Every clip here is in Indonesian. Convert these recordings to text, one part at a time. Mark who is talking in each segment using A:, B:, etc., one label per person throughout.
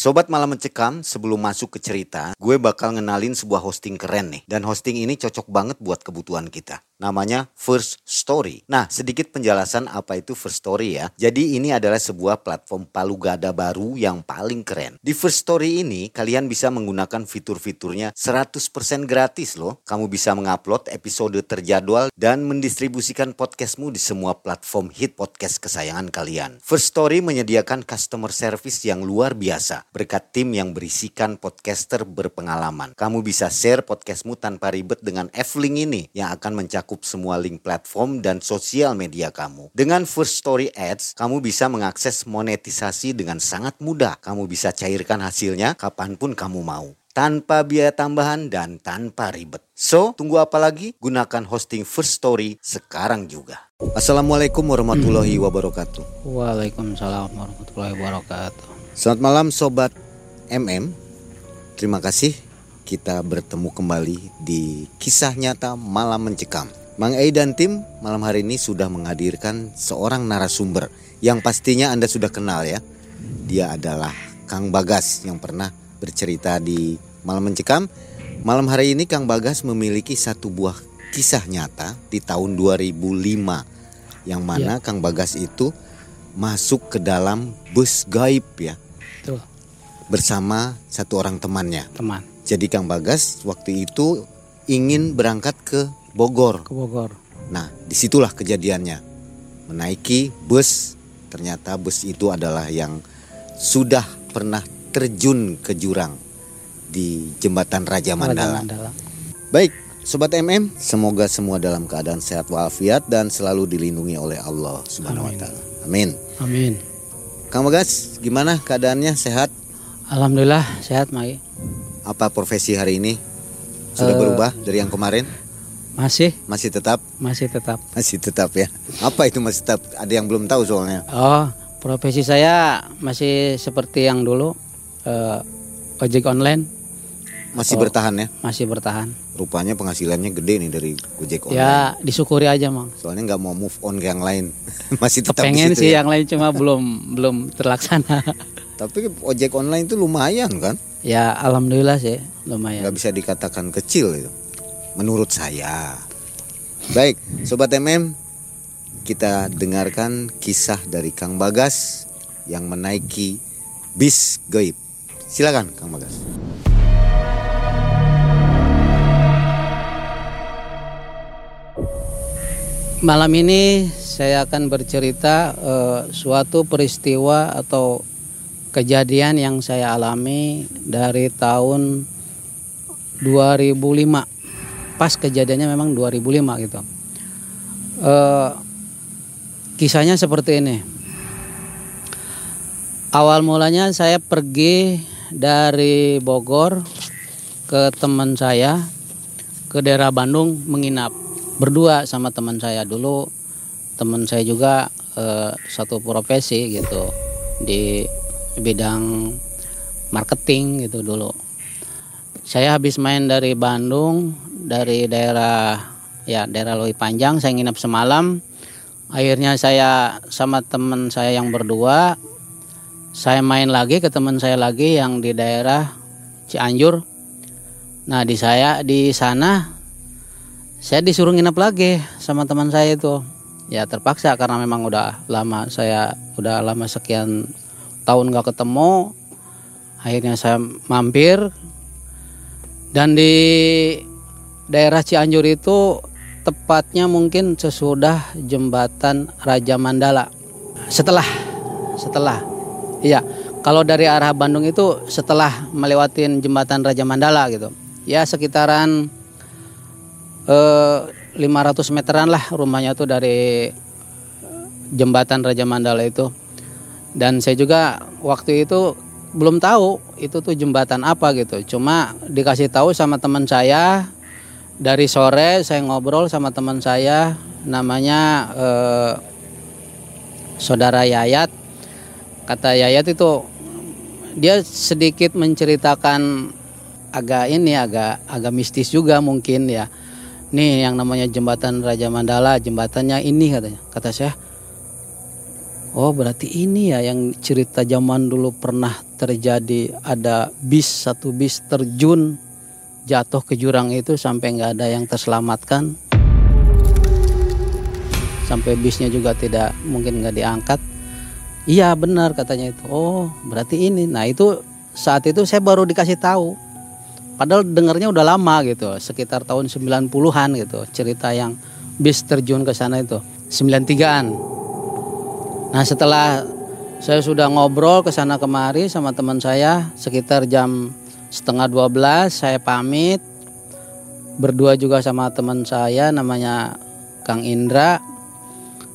A: Sobat Malam Mencekam, sebelum masuk ke cerita, gue bakal ngenalin sebuah hosting keren nih. Dan hosting ini cocok banget buat kebutuhan kita. Namanya First Story. Nah, sedikit penjelasan apa itu First Story ya. Jadi ini adalah sebuah platform palu gada baru yang paling keren. Di First Story ini, kalian bisa menggunakan fitur-fiturnya 100% gratis loh. Kamu bisa mengupload episode terjadwal dan mendistribusikan podcastmu di semua platform hit podcast kesayangan kalian. First Story menyediakan customer service yang luar biasa berkat tim yang berisikan podcaster berpengalaman. Kamu bisa share podcastmu tanpa ribet dengan F-Link ini yang akan mencakup semua link platform dan sosial media kamu. Dengan First Story Ads, kamu bisa mengakses monetisasi dengan sangat mudah. Kamu bisa cairkan hasilnya kapan pun kamu mau tanpa biaya tambahan dan tanpa ribet. So, tunggu apa lagi? Gunakan hosting First Story sekarang juga. Assalamualaikum warahmatullahi wabarakatuh.
B: Waalaikumsalam warahmatullahi wabarakatuh.
A: Selamat malam sobat MM. Terima kasih kita bertemu kembali di kisah nyata Malam Mencekam. Mang Ei dan tim malam hari ini sudah menghadirkan seorang narasumber yang pastinya Anda sudah kenal ya. Dia adalah Kang Bagas yang pernah bercerita di Malam Mencekam. Malam hari ini Kang Bagas memiliki satu buah kisah nyata di tahun 2005 yang mana ya. Kang Bagas itu masuk ke dalam bus gaib ya. Bersama satu orang temannya.
B: Teman.
A: Jadi Kang Bagas waktu itu ingin berangkat ke Bogor.
B: Ke Bogor.
A: Nah, di situlah kejadiannya. Menaiki bus, ternyata bus itu adalah yang sudah pernah terjun ke jurang di jembatan Raja Mandala. Raja Mandala. Baik, Sobat MM, semoga semua dalam keadaan sehat walafiat dan selalu dilindungi oleh Allah Subhanahu wa taala. Amin.
B: Amin.
A: Kang Bagas, gimana keadaannya? Sehat?
B: Alhamdulillah sehat, Mai.
A: Apa profesi hari ini? Sudah uh, berubah dari yang kemarin?
B: Masih.
A: Masih tetap?
B: Masih tetap.
A: Masih tetap ya. Apa itu masih tetap? Ada yang belum tahu soalnya.
B: Oh, profesi saya masih seperti yang dulu uh, ojek online.
A: Masih oh, bertahan ya?
B: Masih bertahan.
A: Rupanya penghasilannya gede nih dari Gojek
B: online. Ya disyukuri aja mang.
A: Soalnya nggak mau move on ke yang lain. masih tetap
B: Pengen sih
A: ya?
B: yang lain cuma belum belum terlaksana.
A: Tapi ojek online itu lumayan kan?
B: Ya alhamdulillah sih lumayan.
A: Gak bisa dikatakan kecil itu. Menurut saya. Baik, sobat MM, kita dengarkan kisah dari Kang Bagas yang menaiki bis gaib. Silakan Kang Bagas.
B: Malam ini saya akan bercerita uh, suatu peristiwa atau kejadian yang saya alami dari tahun 2005. Pas kejadiannya memang 2005 gitu. Uh, kisahnya seperti ini. Awal mulanya saya pergi dari Bogor ke teman saya ke daerah Bandung menginap berdua sama teman saya dulu teman saya juga eh, satu profesi gitu di bidang marketing gitu dulu saya habis main dari Bandung dari daerah ya daerah Loi Panjang saya nginap semalam akhirnya saya sama teman saya yang berdua saya main lagi ke teman saya lagi yang di daerah Cianjur. Nah di saya di sana saya disuruh nginep lagi sama teman saya itu. Ya terpaksa karena memang udah lama saya udah lama sekian tahun gak ketemu. Akhirnya saya mampir dan di daerah Cianjur itu tepatnya mungkin sesudah jembatan Raja Mandala. Setelah setelah Iya, kalau dari arah Bandung itu setelah melewatin jembatan Raja Mandala gitu, ya sekitaran eh, 500 meteran lah rumahnya tuh dari jembatan Raja Mandala itu. Dan saya juga waktu itu belum tahu itu tuh jembatan apa gitu. Cuma dikasih tahu sama teman saya. Dari sore saya ngobrol sama teman saya namanya eh, saudara Yayat. Kata Yayat itu dia sedikit menceritakan agak ini agak agak mistis juga mungkin ya. Nih yang namanya jembatan Raja Mandala jembatannya ini katanya. Kata saya oh berarti ini ya yang cerita zaman dulu pernah terjadi. Ada bis satu bis terjun jatuh ke jurang itu sampai nggak ada yang terselamatkan. Sampai bisnya juga tidak mungkin nggak diangkat. Iya benar katanya itu. Oh berarti ini. Nah itu saat itu saya baru dikasih tahu. Padahal dengarnya udah lama gitu sekitar tahun 90-an gitu cerita yang bis terjun ke sana itu. 93-an nah setelah saya sudah ngobrol ke sana kemari sama teman saya sekitar jam setengah 12 saya pamit. Berdua juga sama teman saya namanya Kang Indra.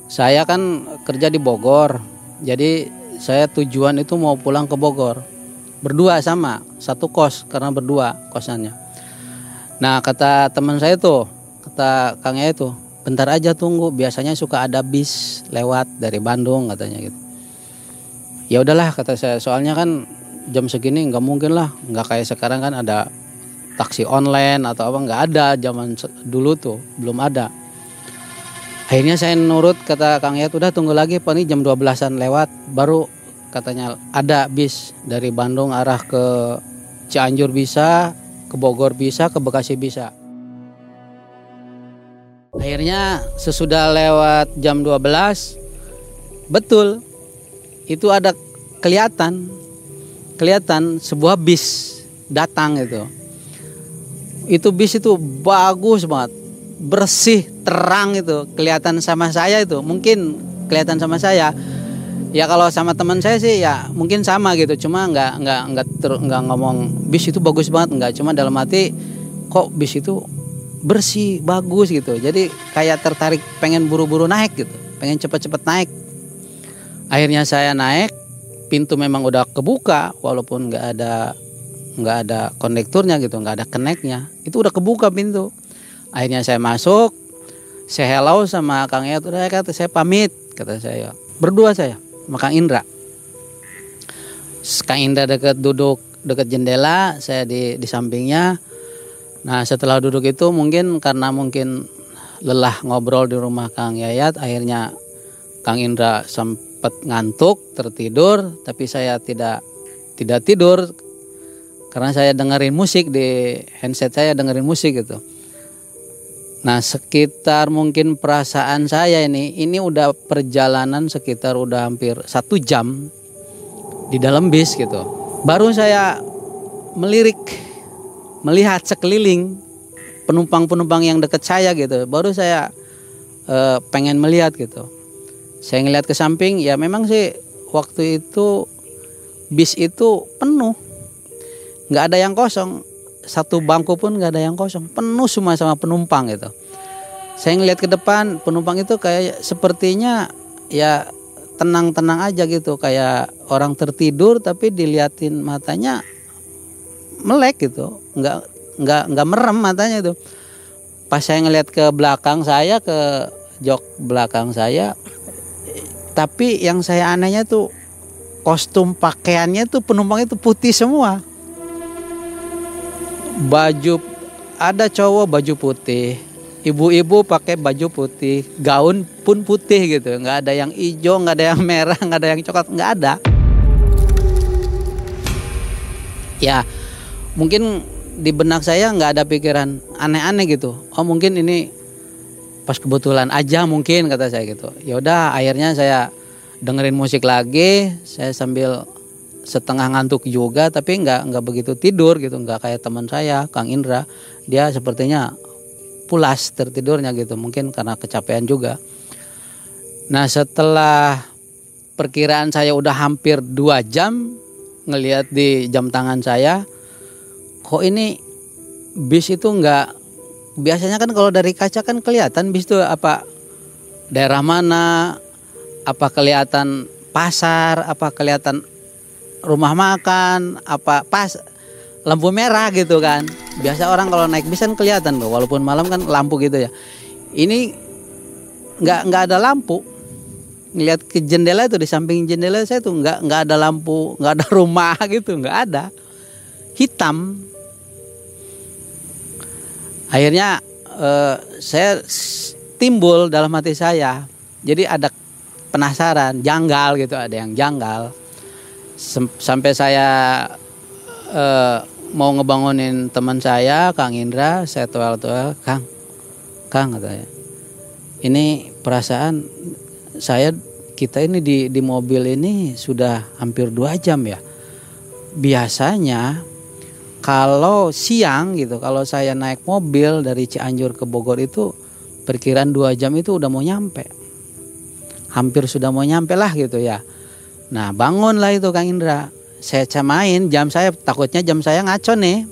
B: Saya kan kerja di Bogor jadi saya tujuan itu mau pulang ke Bogor. Berdua sama satu kos karena berdua kosannya. Nah kata teman saya tuh kata Kangnya itu bentar aja tunggu biasanya suka ada bis lewat dari Bandung katanya gitu. Ya udahlah kata saya soalnya kan jam segini nggak mungkin lah nggak kayak sekarang kan ada taksi online atau apa nggak ada zaman dulu tuh belum ada. Akhirnya saya nurut kata Kang Yat udah tunggu lagi pak ini jam 12-an lewat baru katanya ada bis dari Bandung arah ke Cianjur bisa ke Bogor bisa ke Bekasi bisa akhirnya sesudah lewat jam 12 betul itu ada kelihatan kelihatan sebuah bis datang itu. Itu bis itu bagus banget bersih terang itu kelihatan sama saya itu mungkin kelihatan sama saya. Ya kalau sama teman saya sih ya mungkin sama gitu cuma nggak nggak nggak nggak ngomong bis itu bagus banget nggak cuma dalam hati kok bis itu bersih bagus gitu. Jadi kayak tertarik pengen buru-buru naik gitu. Pengen cepet-cepet naik. Akhirnya saya naik pintu memang udah kebuka walaupun nggak ada nggak ada konekturnya gitu nggak ada keneknya itu udah kebuka pintu. Akhirnya saya masuk saya hello sama Kang Yat udah kata saya pamit kata saya. Berdua saya sama Kang Indra. Kang Indra dekat duduk dekat jendela saya di di sampingnya nah setelah duduk itu mungkin karena mungkin lelah ngobrol di rumah Kang Yayat akhirnya Kang Indra sempat ngantuk tertidur tapi saya tidak tidak tidur karena saya dengerin musik di handset saya dengerin musik gitu Nah sekitar mungkin perasaan saya ini, ini udah perjalanan sekitar udah hampir satu jam di dalam bis gitu. Baru saya melirik, melihat sekeliling penumpang-penumpang yang dekat saya gitu. Baru saya e, pengen melihat gitu. Saya ngeliat ke samping, ya memang sih waktu itu bis itu penuh, nggak ada yang kosong. Satu bangku pun nggak ada yang kosong. Penuh semua sama penumpang itu saya ngeliat ke depan penumpang itu kayak sepertinya ya tenang-tenang aja gitu. Kayak orang tertidur tapi diliatin matanya melek gitu nggak nggak nggak merem matanya itu pas saya ngeliat ke belakang saya ke jok belakang saya tapi yang saya anehnya tuh kostum pakaiannya tuh penumpang itu putih semua. Baju ada cowok baju putih ibu-ibu pakai baju putih gaun pun putih gitu. Nggak ada yang hijau nggak ada yang merah nggak ada yang coklat nggak ada. Ya mungkin di benak saya nggak ada pikiran aneh-aneh gitu. Oh mungkin ini pas kebetulan aja mungkin kata saya gitu. Ya udah akhirnya saya dengerin musik lagi saya sambil setengah ngantuk juga tapi nggak nggak begitu tidur gitu nggak kayak teman saya Kang Indra. Dia sepertinya pulas tertidurnya gitu mungkin karena kecapean juga. Nah setelah perkiraan saya udah hampir dua jam ngelihat di jam tangan saya kok ini bis itu nggak biasanya kan kalau dari kaca kan kelihatan bis itu apa daerah mana apa kelihatan pasar apa kelihatan rumah makan apa pas lampu merah gitu kan. Biasa orang kalau naik bis kan kelihatan tuh walaupun malam kan lampu gitu ya. Ini nggak nggak ada lampu. Ngeliat ke jendela itu di samping jendela saya tuh nggak nggak ada lampu nggak ada rumah gitu nggak ada. Hitam akhirnya eh, saya timbul dalam hati saya. Jadi ada penasaran janggal gitu ada yang janggal. Sampai saya uh, mau ngebangunin teman saya Kang Indra saya toel-toel Kang Kang katanya ini perasaan saya kita ini di di mobil ini sudah hampir dua jam ya. Biasanya kalau siang gitu kalau saya naik mobil dari Cianjur ke Bogor itu perkiraan dua jam itu udah mau nyampe. Hampir sudah mau nyampe lah gitu ya. Nah bangunlah itu Kang Indra. Saya camain jam saya takutnya jam saya ngaco nih.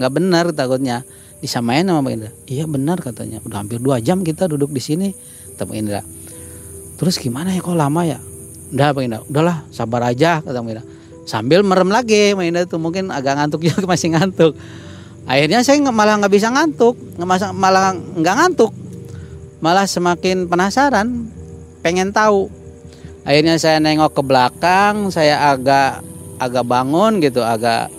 B: Nggak benar takutnya. Disamain sama Pak Indra. Iya benar katanya. Udah hampir dua jam kita duduk di sini kata Indra. Terus gimana ya kok lama ya? Udah Pak Indra. Udahlah sabar aja kata Pak Indra sambil merem lagi Pak Indra tuh mungkin agak ngantuk juga masih ngantuk. Akhirnya saya malah nggak bisa ngantuk malah nggak ngantuk. Malah semakin penasaran pengen tahu. Akhirnya saya nengok ke belakang saya agak agak bangun gitu agak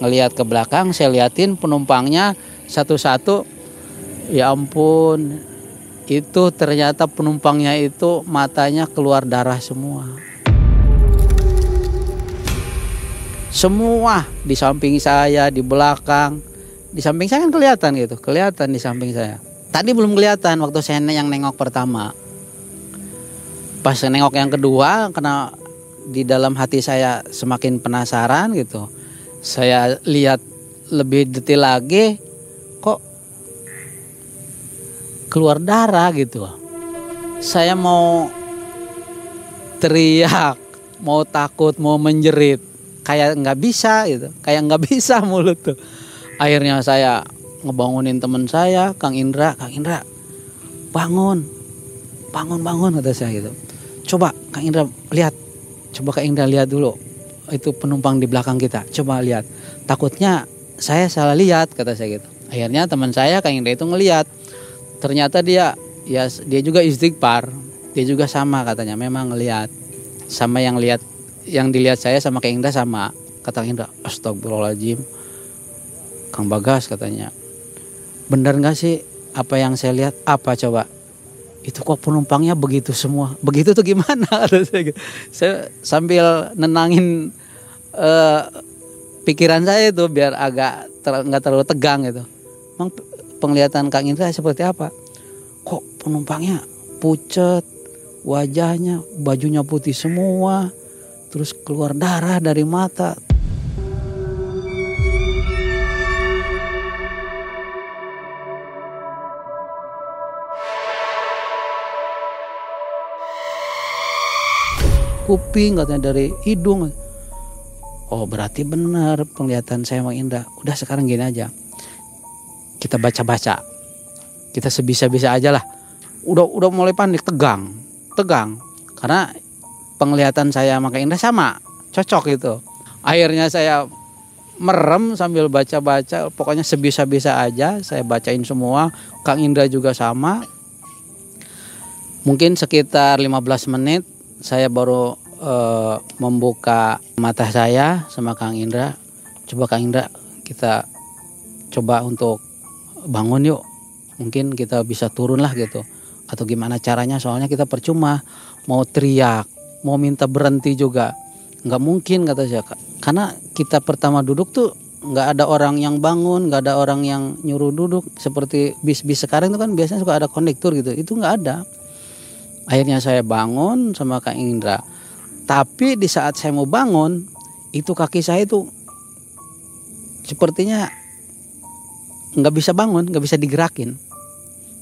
B: ngelihat ke belakang saya liatin penumpangnya satu-satu. Ya ampun itu ternyata penumpangnya itu matanya keluar darah semua semua di samping saya di belakang. Di samping saya kan kelihatan gitu. Kelihatan di samping saya. Tadi belum kelihatan waktu saya yang nengok pertama. Pas nengok yang kedua karena di dalam hati saya semakin penasaran gitu. Saya lihat lebih detail lagi kok keluar darah gitu. Saya mau teriak, mau takut, mau menjerit, kayak nggak bisa gitu, kayak nggak bisa mulut tuh. Akhirnya saya ngebangunin teman saya, Kang Indra, Kang Indra, bangun, bangun, bangun kata saya gitu. Coba Kang Indra lihat Coba Kak Indra lihat dulu. Itu penumpang di belakang kita. Coba lihat. Takutnya saya salah lihat kata saya gitu. Akhirnya teman saya Kak Indra itu ngelihat. Ternyata dia ya dia juga istighfar. Dia juga sama katanya memang ngelihat. Sama yang lihat yang dilihat saya sama Kak Indra sama. Kata Indra, astagfirullahaladzim. Kang Bagas katanya. Bener gak sih apa yang saya lihat? Apa coba? itu kok penumpangnya begitu semua begitu tuh gimana saya, saya sambil nenangin uh, pikiran saya itu biar agak nggak ter, terlalu tegang gitu emang penglihatan Kang Indra seperti apa kok penumpangnya pucet wajahnya bajunya putih semua terus keluar darah dari mata. Kuping katanya dari hidung. Oh berarti benar penglihatan saya Mang Indra. Udah sekarang gini aja. Kita baca-baca. Kita sebisa-bisa aja lah. Udah udah mulai panik tegang. Tegang. Karena penglihatan saya sama Indra sama cocok gitu akhirnya saya merem sambil baca-baca pokoknya sebisa-bisa aja saya bacain semua Kang Indra juga sama mungkin sekitar 15 menit saya baru uh, membuka mata saya sama Kang Indra. Coba Kang Indra kita coba untuk bangun yuk. Mungkin kita bisa turun lah gitu. Atau gimana caranya soalnya kita percuma mau teriak, mau minta berhenti juga. Nggak mungkin kata saya. Karena kita pertama duduk tuh nggak ada orang yang bangun, nggak ada orang yang nyuruh duduk seperti bis-bis sekarang itu kan biasanya suka ada kondektur gitu. Itu nggak ada akhirnya saya bangun sama Kak Indra tapi di saat saya mau bangun itu kaki saya itu sepertinya nggak bisa bangun nggak bisa digerakin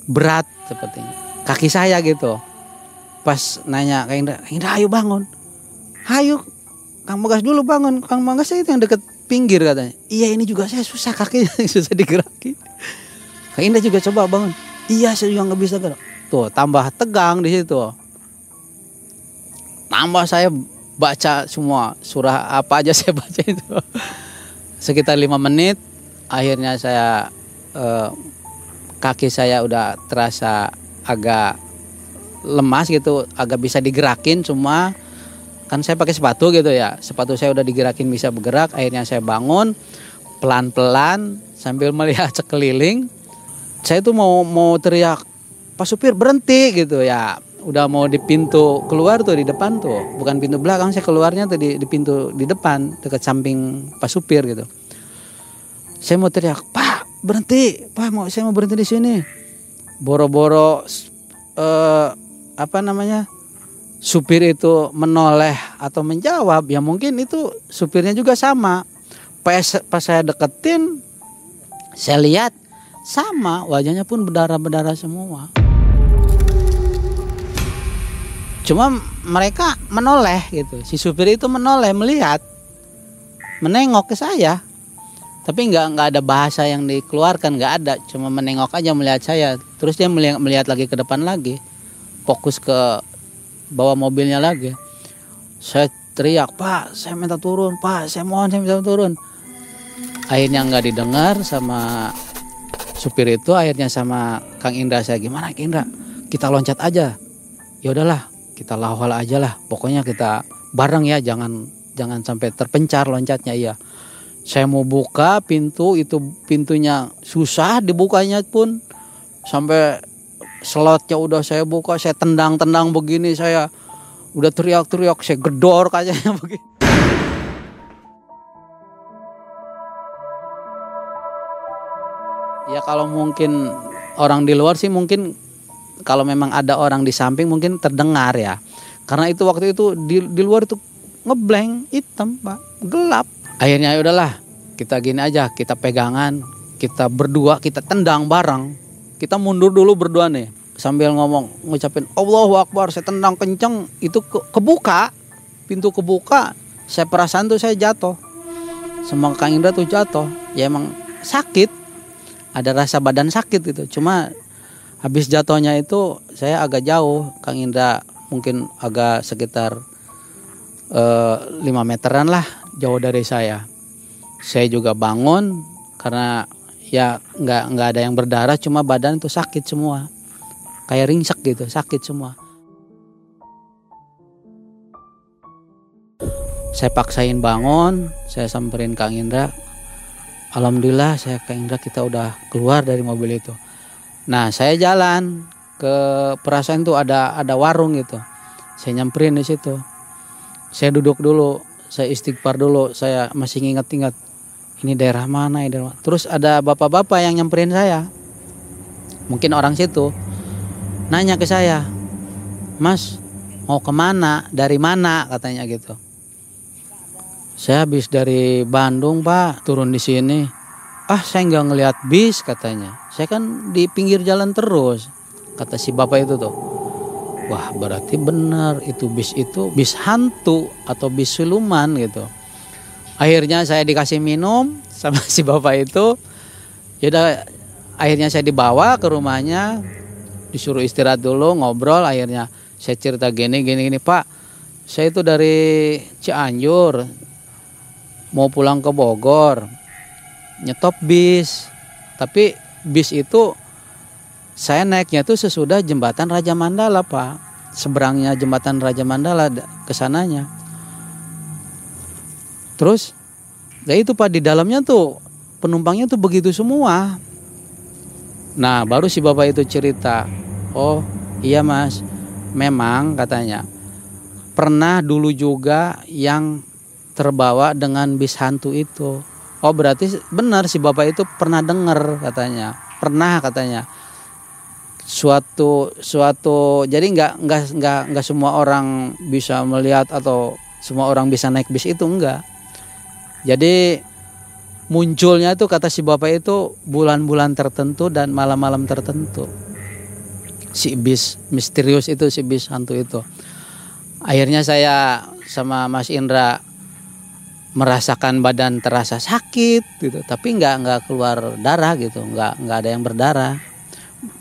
B: berat sepertinya kaki saya gitu pas nanya Kak Indra Indra ayo bangun. Ayo Kang Bagas dulu bangun. Kang Bagas itu yang deket pinggir katanya. Iya ini juga saya susah kakinya susah digerakin Kak Indra juga coba bangun. Iya saya juga nggak bisa gerak. Tuh tambah tegang di situ. Tambah saya baca semua surah apa aja saya baca itu. Sekitar lima menit akhirnya saya eh, kaki saya udah terasa agak lemas gitu, agak bisa digerakin cuma kan saya pakai sepatu gitu ya sepatu saya udah digerakin bisa bergerak akhirnya saya bangun pelan-pelan sambil melihat sekeliling. Saya tuh mau mau teriak Pak supir berhenti gitu ya. Udah mau di pintu keluar tuh di depan tuh. Bukan pintu belakang saya keluarnya tuh di, di pintu di depan dekat samping pas supir gitu. Saya mau teriak pak berhenti pak mau saya mau berhenti di sini. Boro-boro eh, apa namanya supir itu menoleh atau menjawab ya mungkin itu supirnya juga sama. Pas pas saya deketin saya lihat sama wajahnya pun berdarah-berdarah semua. Cuma mereka menoleh gitu. Si supir itu menoleh melihat menengok ke saya. Tapi nggak nggak ada bahasa yang dikeluarkan nggak ada. Cuma menengok aja melihat saya. Terus dia melihat, melihat lagi ke depan lagi fokus ke bawa mobilnya lagi. Saya teriak pak saya minta turun pak saya mohon saya minta turun. Akhirnya nggak didengar sama supir itu akhirnya sama Kang Indra saya gimana Kang Indra? Kita loncat aja. Ya udahlah kita lawal aja lah. Pokoknya kita bareng ya jangan jangan sampai terpencar loncatnya. Iya. Saya mau buka pintu itu pintunya susah dibukanya pun. Sampai slotnya udah saya buka saya tendang-tendang begini saya udah teriak-teriak saya gedor kayaknya begini. Ya kalau mungkin orang di luar sih mungkin kalau memang ada orang di samping mungkin terdengar ya. Karena itu waktu itu di, di luar itu ngeblank hitam pak. Gelap. Akhirnya ya udahlah kita gini aja kita pegangan kita berdua kita tendang bareng kita mundur dulu berdua nih sambil ngomong ngucapin Allahu Akbar saya tendang kenceng. Itu ke, kebuka pintu kebuka saya perasaan tuh saya jatuh. Semua Kang Indra tuh jatuh. Ya emang sakit ada rasa badan sakit gitu. Cuma habis jatuhnya itu saya agak jauh. Kang Indra mungkin agak sekitar eh, 5 meteran lah jauh dari saya. Saya juga bangun karena ya nggak nggak ada yang berdarah cuma badan itu sakit semua. Kayak ringsek gitu sakit semua. Saya paksain bangun saya samperin Kang Indra. Alhamdulillah saya Kang Indra kita udah keluar dari mobil itu. Nah saya jalan ke perasaan tuh ada ada warung gitu. Saya nyamperin di situ. Saya duduk dulu saya istighfar dulu saya masih ingat-ingat ini daerah mana ini? Daerah terus ada bapak-bapak yang nyamperin saya. Mungkin orang situ. Nanya ke saya mas mau ke mana? Dari mana? katanya gitu. Saya habis dari Bandung pak. Turun di sini. Ah saya nggak ngelihat bis katanya. Saya kan di pinggir jalan terus kata si bapak itu tuh. Wah berarti benar. Itu bis itu bis hantu atau bis siluman gitu akhirnya saya dikasih minum sama si bapak itu. Yaudah akhirnya saya dibawa ke rumahnya disuruh istirahat dulu ngobrol. Akhirnya saya cerita gini gini gini pak saya itu dari Cianjur mau pulang ke Bogor nyetop bis. Tapi bis itu saya naiknya tuh sesudah jembatan Raja Mandala pak. Seberangnya jembatan Raja Mandala ke sananya Terus, ya itu pak di dalamnya tuh penumpangnya tuh begitu semua. Nah baru si bapak itu cerita, oh iya mas, memang katanya pernah dulu juga yang terbawa dengan bis hantu itu. Oh berarti benar si bapak itu pernah dengar katanya, pernah katanya suatu suatu jadi nggak nggak nggak nggak semua orang bisa melihat atau semua orang bisa naik bis itu enggak jadi munculnya itu kata si bapak itu bulan-bulan tertentu dan malam-malam tertentu. Si bis misterius itu si bis hantu itu. Akhirnya saya sama Mas Indra merasakan badan terasa sakit gitu, tapi nggak nggak keluar darah gitu, nggak nggak ada yang berdarah.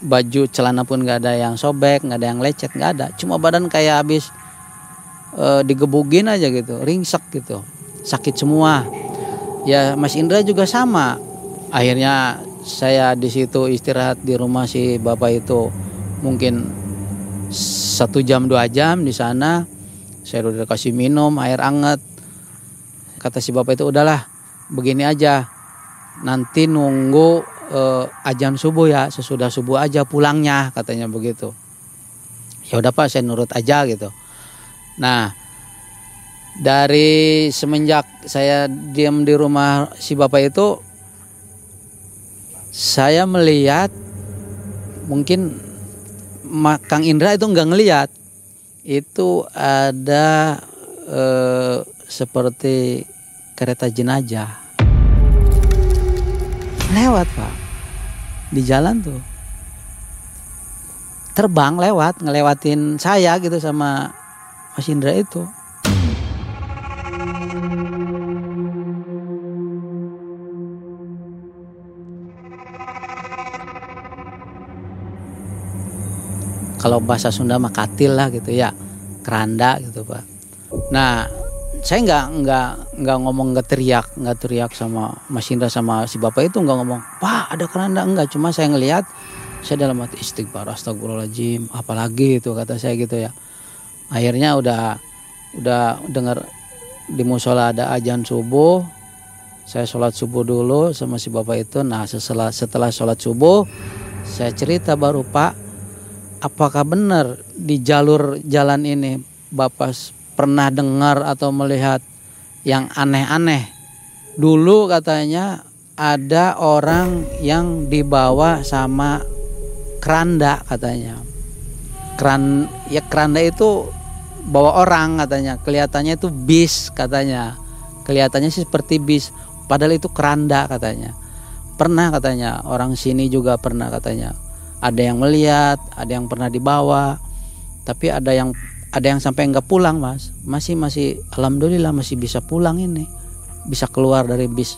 B: Baju celana pun nggak ada yang sobek, nggak ada yang lecet, nggak ada. Cuma badan kayak habis e, digebugin aja gitu, ringsek gitu sakit semua. Ya Mas Indra juga sama. Akhirnya saya di situ istirahat di rumah si bapak itu mungkin satu jam dua jam di sana. Saya udah kasih minum air anget kata si bapak itu udahlah begini aja. Nanti nunggu uh, ajan subuh ya sesudah subuh aja pulangnya katanya begitu. Ya udah pak saya nurut aja gitu. Nah dari semenjak saya diam di rumah si bapak itu saya melihat mungkin Kang Indra itu nggak ngelihat. Itu ada eh, seperti kereta jenazah. Lewat pak. Di jalan tuh. Terbang lewat ngelewatin saya gitu sama Mas Indra itu kalau bahasa Sunda mah katil lah gitu ya keranda gitu pak. Nah saya nggak nggak nggak ngomong nggak teriak nggak teriak sama Mas Indra sama si bapak itu nggak ngomong pak ada keranda. Enggak cuma saya ngelihat saya dalam hati istighfar astagfirullahaladzim apalagi itu kata saya gitu ya. Akhirnya udah udah dengar di musola ada ajan subuh saya sholat subuh dulu sama si bapak itu. Nah setelah setelah sholat subuh saya cerita baru pak apakah benar di jalur jalan ini Bapak pernah dengar atau melihat yang aneh-aneh? Dulu katanya ada orang yang dibawa sama keranda katanya. Keran ya keranda itu bawa orang katanya. Kelihatannya itu bis katanya. Kelihatannya sih seperti bis, padahal itu keranda katanya. Pernah katanya orang sini juga pernah katanya ada yang melihat ada yang pernah dibawa tapi ada yang ada yang sampai nggak pulang mas. Masih masih alhamdulillah masih bisa pulang ini. Bisa keluar dari bis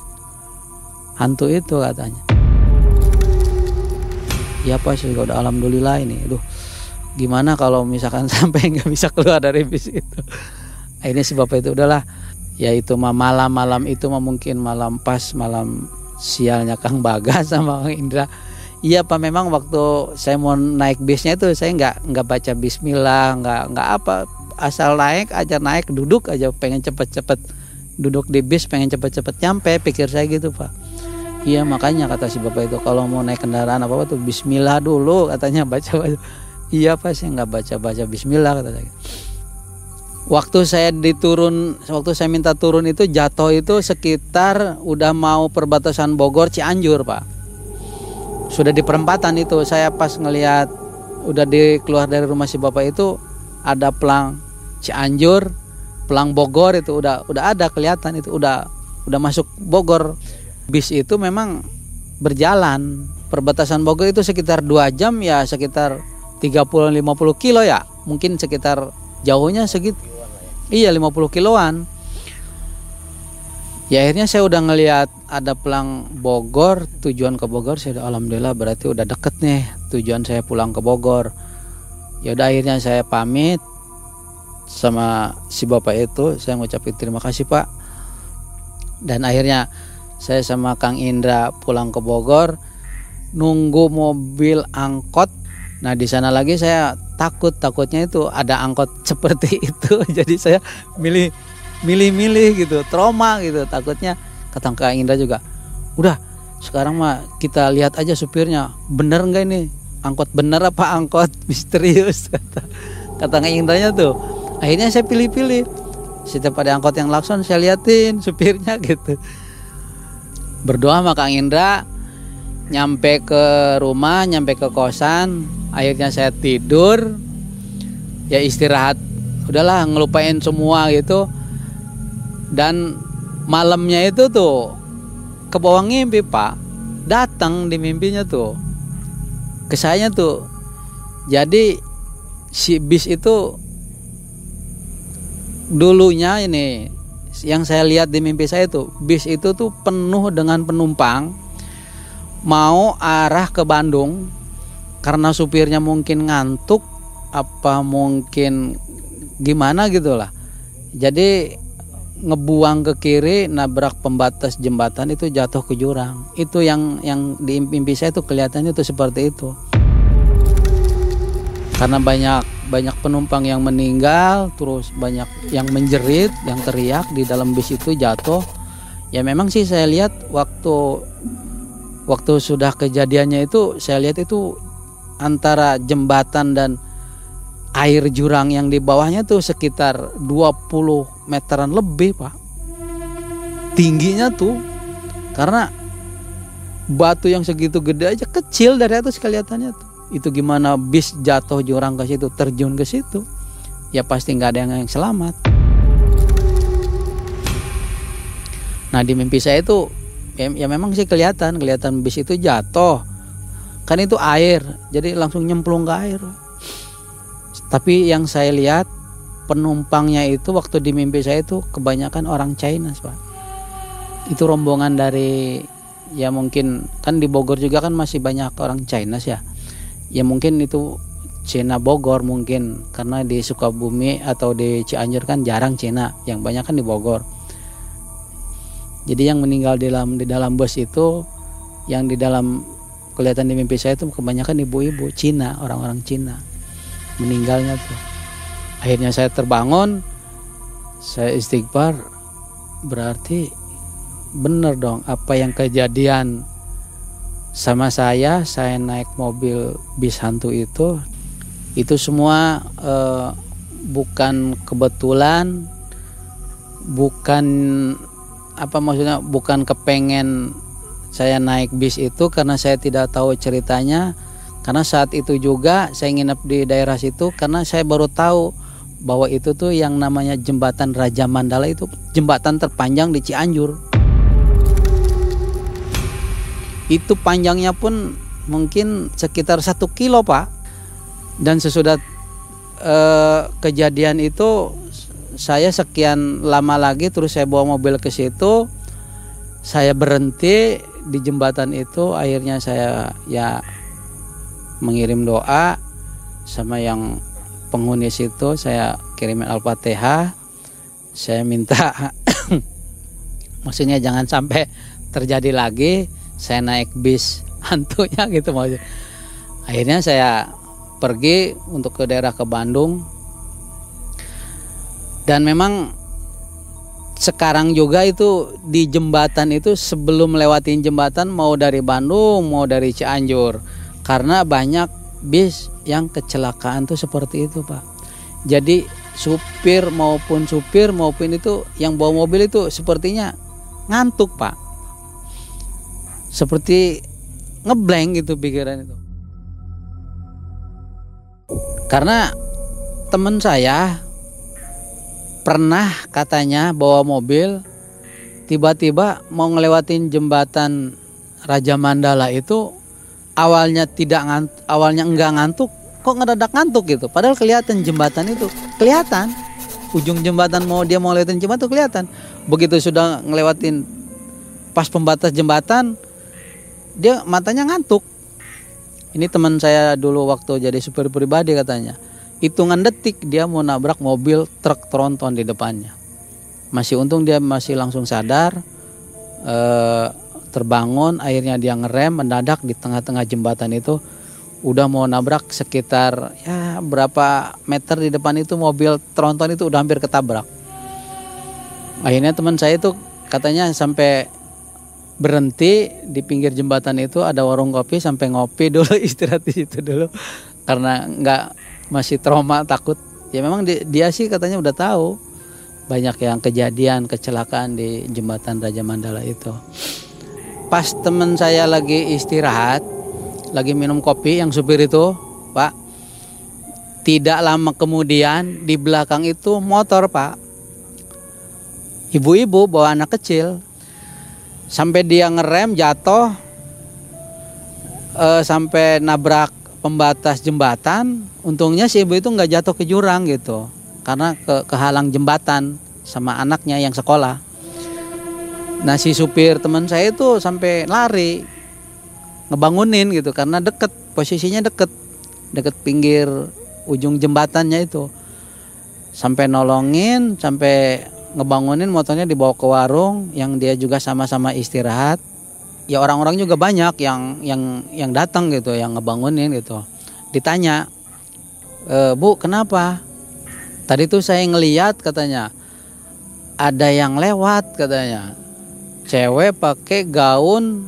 B: hantu itu katanya. Ya pas sih udah alhamdulillah ini. Aduh gimana kalau misalkan sampai nggak bisa keluar dari bis itu? Si bapak itu udahlah ya itu malam-malam itu mungkin malam pas malam sialnya Kang Bagas sama Kang Indra Iya pak memang waktu saya mau naik bisnya itu saya nggak nggak baca Bismillah nggak nggak apa. Asal naik aja naik duduk aja pengen cepet-cepet duduk di bis pengen cepet-cepet nyampe pikir saya gitu pak. Iya makanya kata si bapak itu kalau mau naik kendaraan apa apa tuh Bismillah dulu katanya baca baca. Iya pak saya nggak baca baca Bismillah kata saya. Waktu saya diturun waktu saya minta turun itu jatuh itu sekitar udah mau perbatasan Bogor Cianjur pak sudah di perempatan itu. Saya pas ngelihat udah di keluar dari rumah si bapak itu ada pelang Cianjur pelang Bogor itu udah udah ada kelihatan itu udah udah masuk Bogor. Bis itu memang berjalan. Perbatasan Bogor itu sekitar dua jam ya sekitar 30-50 kilo ya. Mungkin sekitar jauhnya segitu iya 50 kiloan ya akhirnya saya udah ngelihat ada pelang Bogor tujuan ke Bogor saya udah alhamdulillah berarti udah deket nih tujuan saya pulang ke Bogor. Ya udah akhirnya saya pamit sama si bapak itu saya ngucapin terima kasih pak. Dan akhirnya saya sama Kang Indra pulang ke Bogor nunggu mobil angkot. Nah di sana lagi saya takut takutnya itu ada angkot seperti itu. Jadi saya milih milih-milih gitu trauma gitu takutnya kata Kak Indra juga udah sekarang mah kita lihat aja supirnya bener nggak ini? Angkot bener apa angkot misterius? Kata kata Kak Indranya tuh. Akhirnya saya pilih-pilih. Setiap ada angkot yang lakson saya liatin supirnya gitu. Berdoa sama Kang Indra nyampe ke rumah nyampe ke kosan akhirnya saya tidur ya istirahat. Udahlah ngelupain semua gitu dan malamnya itu tuh ke bawah pak datang di mimpinya tuh ke saya tuh. Jadi si bis itu dulunya ini yang saya lihat di mimpi saya itu bis itu tuh penuh dengan penumpang mau arah ke Bandung karena supirnya mungkin ngantuk apa mungkin gimana gitulah jadi ngebuang ke kiri nabrak pembatas jembatan itu jatuh ke jurang. Itu yang yang di mimpi saya itu kelihatannya itu seperti itu. Karena banyak banyak penumpang yang meninggal terus banyak yang menjerit yang teriak di dalam bis itu jatuh. Ya memang sih saya lihat waktu waktu sudah kejadiannya itu saya lihat itu antara jembatan dan air jurang yang di bawahnya tuh sekitar 20 meteran lebih pak. Tingginya tuh karena batu yang segitu gede aja kecil dari atas kelihatannya tuh. Itu gimana bis jatuh jurang ke situ terjun ke situ ya pasti nggak ada yang selamat. Nah di mimpi saya itu ya, ya memang sih kelihatan kelihatan bis itu jatuh. Kan itu air jadi langsung nyemplung ke air. Tapi yang saya lihat penumpangnya itu waktu di mimpi saya itu kebanyakan orang China pak. Itu rombongan dari ya mungkin kan di Bogor juga kan masih banyak orang China ya. Ya mungkin itu Cina Bogor mungkin karena di Sukabumi atau di Cianjur kan jarang Cina yang banyak kan di Bogor. Jadi yang meninggal di dalam di dalam bus itu yang di dalam kelihatan di mimpi saya itu kebanyakan ibu-ibu Cina orang-orang Cina. Meninggalnya tuh akhirnya saya terbangun saya istighfar berarti benar dong apa yang kejadian sama saya saya naik mobil bis hantu itu itu semua eh, bukan kebetulan bukan apa maksudnya bukan kepengen saya naik bis itu karena saya tidak tahu ceritanya. Karena saat itu juga saya nginep di daerah situ karena saya baru tahu bahwa itu tuh yang namanya jembatan Raja Mandala itu jembatan terpanjang di Cianjur. Itu panjangnya pun mungkin sekitar satu kilo pak. Dan sesudah eh, kejadian itu saya sekian lama lagi terus saya bawa mobil ke situ saya berhenti di jembatan itu akhirnya saya ya mengirim doa sama yang penghuni situ saya kirimin al-fatihah. Saya minta maksudnya jangan sampai terjadi lagi saya naik bis hantunya gitu maksudnya akhirnya saya pergi untuk ke daerah ke Bandung. Dan memang sekarang juga itu di jembatan itu sebelum lewatin jembatan mau dari Bandung mau dari Cianjur. Karena banyak bis yang kecelakaan tuh seperti itu pak. Jadi supir maupun supir maupun itu yang bawa mobil itu sepertinya ngantuk pak. Seperti ngeblank gitu pikiran itu. Karena teman saya pernah katanya bawa mobil tiba-tiba mau ngelewatin jembatan Raja Mandala itu awalnya tidak ngant awalnya enggak ngantuk kok ngedadak ngantuk gitu? Padahal kelihatan jembatan itu kelihatan. Ujung jembatan mau dia mau ngelewatin jembatan itu kelihatan. Begitu sudah ngelewatin pas pembatas jembatan dia matanya ngantuk. Ini teman saya dulu waktu jadi supir pribadi katanya hitungan detik dia mau nabrak mobil truk tronton di depannya. Masih untung dia masih langsung sadar eh, terbangun akhirnya dia ngerem mendadak di tengah-tengah jembatan itu. Udah mau nabrak sekitar ya berapa meter di depan itu mobil tronton itu udah hampir ketabrak. Akhirnya teman saya itu katanya sampai berhenti di pinggir jembatan itu ada warung kopi sampai ngopi dulu istirahat di situ dulu. Karena nggak masih trauma takut. Ya memang dia, dia sih katanya udah tahu. Banyak yang kejadian kecelakaan di jembatan Raja Mandala itu pas teman saya lagi istirahat lagi minum kopi yang supir itu pak. Tidak lama kemudian di belakang itu motor pak. Ibu-ibu bawa anak kecil. Sampai dia ngerem jatuh. Uh, sampai nabrak pembatas jembatan. Untungnya si ibu itu nggak jatuh ke jurang gitu. Karena ke kehalang jembatan sama anaknya yang sekolah nah si supir teman saya itu sampai lari ngebangunin gitu karena deket posisinya deket deket pinggir ujung jembatannya itu. Sampai nolongin sampai ngebangunin motornya dibawa ke warung yang dia juga sama-sama istirahat. Ya orang-orang juga banyak yang yang yang datang gitu yang ngebangunin gitu. Ditanya e, bu kenapa? Tadi tuh saya ngeliat katanya ada yang lewat katanya cewek pakai gaun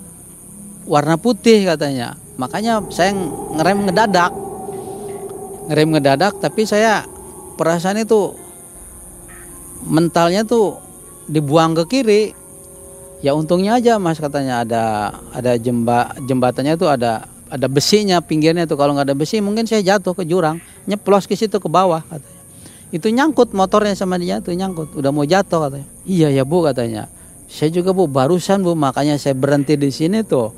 B: warna putih katanya. Makanya saya ngerem ngedadak. Ngerem ngedadak tapi saya perasaan itu mentalnya tuh dibuang ke kiri. Ya untungnya aja mas katanya ada ada jemba jembatannya tuh ada ada besinya pinggirnya tuh. Kalau nggak ada besi mungkin saya jatuh ke jurang nyeplos ke situ ke bawah katanya. Itu nyangkut motornya sama dia tuh nyangkut. Udah mau jatuh katanya. Iya ya bu katanya saya juga bu barusan bu makanya saya berhenti di sini tuh.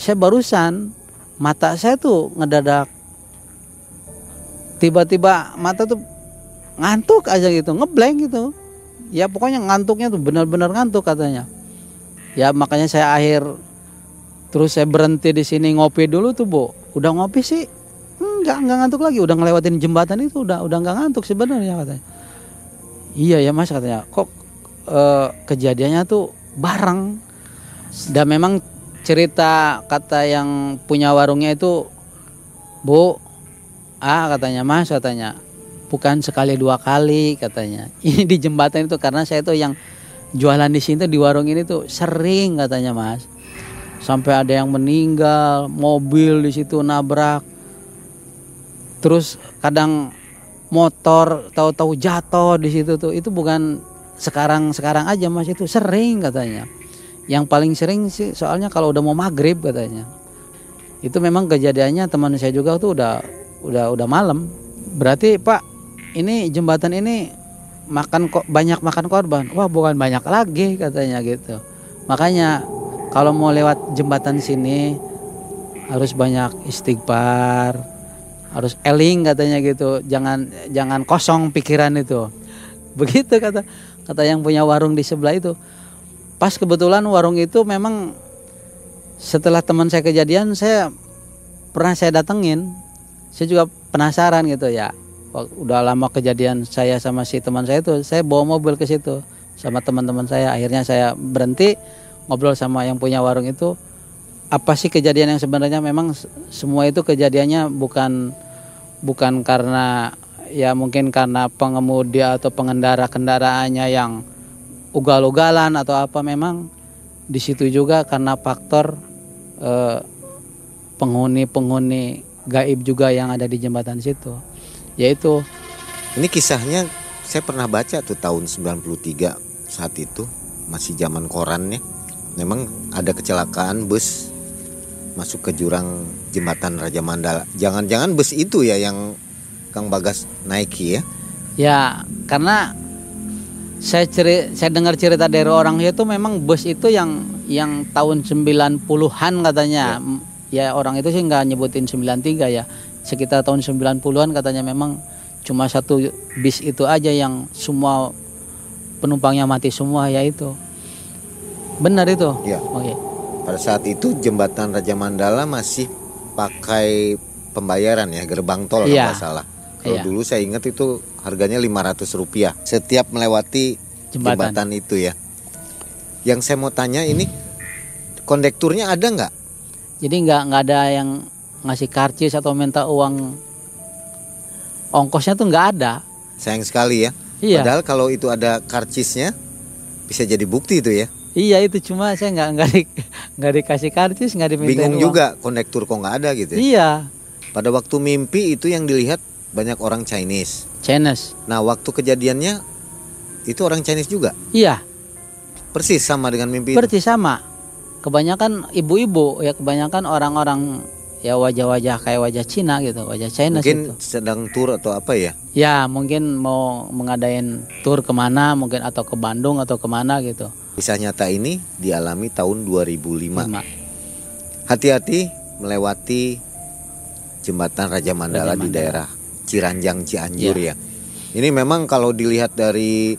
B: Saya barusan mata saya tuh ngedadak. Tiba-tiba mata tuh ngantuk aja gitu ngeblank gitu. Ya pokoknya ngantuknya tuh benar-benar ngantuk katanya. Ya makanya saya akhir terus saya berhenti di sini ngopi dulu tuh bu. Udah ngopi sih? Nggak nggak ngantuk lagi. Udah ngelewatin jembatan itu udah udah nggak ngantuk sebenarnya katanya. Iya ya mas katanya. Kok eh, kejadiannya tuh bareng. Dan memang cerita kata yang punya warungnya itu bu ah katanya mas katanya. Bukan sekali dua kali katanya. Ini di jembatan itu karena saya tuh yang jualan di sini tuh di warung ini tuh sering katanya mas. Sampai ada yang meninggal mobil di situ nabrak. Terus kadang motor tahu-tahu jatuh di situ tuh. Itu bukan sekarang sekarang aja mas itu sering katanya. Yang paling sering sih soalnya kalau udah mau maghrib katanya. Itu memang kejadiannya teman saya juga tuh udah udah udah malam. Berarti pak ini jembatan ini makan kok banyak makan korban. Wah bukan banyak lagi katanya gitu. Makanya kalau mau lewat jembatan sini harus banyak istighfar harus eling katanya gitu. Jangan jangan kosong pikiran itu. Begitu kata kata yang punya warung di sebelah itu. Pas kebetulan warung itu memang setelah teman saya kejadian saya pernah saya datengin. Saya juga penasaran gitu ya. Udah lama kejadian saya sama si teman saya itu saya bawa mobil ke situ sama teman-teman saya. Akhirnya saya berhenti ngobrol sama yang punya warung itu. Apa sih kejadian yang sebenarnya? Memang semua itu kejadiannya bukan bukan karena ya mungkin karena pengemudi atau pengendara kendaraannya yang ugal-ugalan atau apa memang di situ juga karena faktor eh, penghuni-penghuni gaib juga yang ada di jembatan situ yaitu
A: Ini kisahnya saya pernah baca tuh tahun 93 saat itu masih zaman korannya. Memang ada kecelakaan bus masuk ke jurang jembatan Raja Mandala. Jangan-jangan bus itu ya yang Kang Bagas naiki ya?
B: ya karena saya ceri, saya dengar cerita dari orang itu memang bus itu yang yang tahun 90-an katanya ya. orang itu sih nggak nyebutin 93 ya sekitar tahun 90-an katanya memang cuma satu bis itu aja yang semua penumpangnya mati semua ya itu benar itu
A: Ya.
B: oke
A: Pada saat itu jembatan Raja Mandala masih pakai pembayaran ya gerbang tol kalau
B: Iya.
A: nggak salah. Kalau
B: Iya.
A: dulu saya ingat itu harganya 500 rupiah setiap melewati
B: Jembatan.
A: jembatan. itu ya. Yang saya mau tanya ini kondekturnya ada nggak?
B: jadi nggak nggak ada yang ngasih karcis atau minta uang ongkosnya tuh nggak ada
A: Sayang sekali ya.
B: iya
A: Padahal kalau itu ada karcisnya bisa jadi bukti itu ya.
B: iya itu cuma saya nggak nggak di, nggak dikasih karcis nggak diminta
A: Bingung juga kondektur kok nggak ada gitu ya.
B: iya
A: Pada waktu mimpi itu yang dilihat banyak orang Chinese.
B: Chinese
A: Nah waktu kejadiannya itu orang Chinese juga.
B: iya
A: Persis sama dengan mimpi itu.
B: Persis sama. Kebanyakan ibu-ibu ya kebanyakan orang-orang ya wajah-wajah kayak wajah Cina gitu, wajah China
A: Mungkin
B: gitu.
A: sedang tur atau apa ya?
B: Ya mungkin mau mengadain tur ke mana mungkin atau ke Bandung atau ke mana gitu.
A: Kisah nyata ini dialami tahun 2005.
B: Lima.
A: Hati-hati melewati jembatan Raja Mandala,
B: Raja
A: di
B: Mandala.
A: daerah Ciranjang Cianjur ya. Ini memang kalau dilihat dari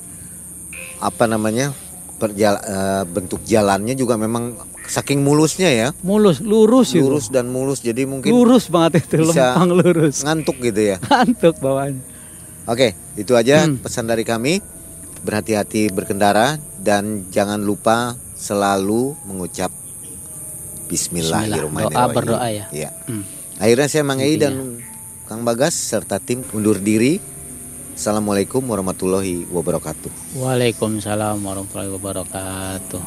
A: apa namanya perjala- eh, bentuk jalannya juga memang saking mulusnya ya,
B: Mulus, lurus itu.
A: lurus dan mulus jadi mungkin
B: Lurus banget itu,
A: bisa-
B: lempang lurus.
A: ngantuk gitu ya.
B: Ngantuk bawahnya.
A: Oke, itu aja
B: Hmm.
A: pesan dari kami. Berhati-hati berkendara dan jangan lupa selalu mengucap Bismillahirrahmanirrahim.
B: Doa berdoa ya.
A: Iya.
B: Hmm.
A: Akhirnya saya Mang Ei dan Kang Bagas serta tim undur diri. Assalamualaikum warahmatullahi wabarakatuh.
B: Waalaikumsalam warahmatullahi wabarakatuh.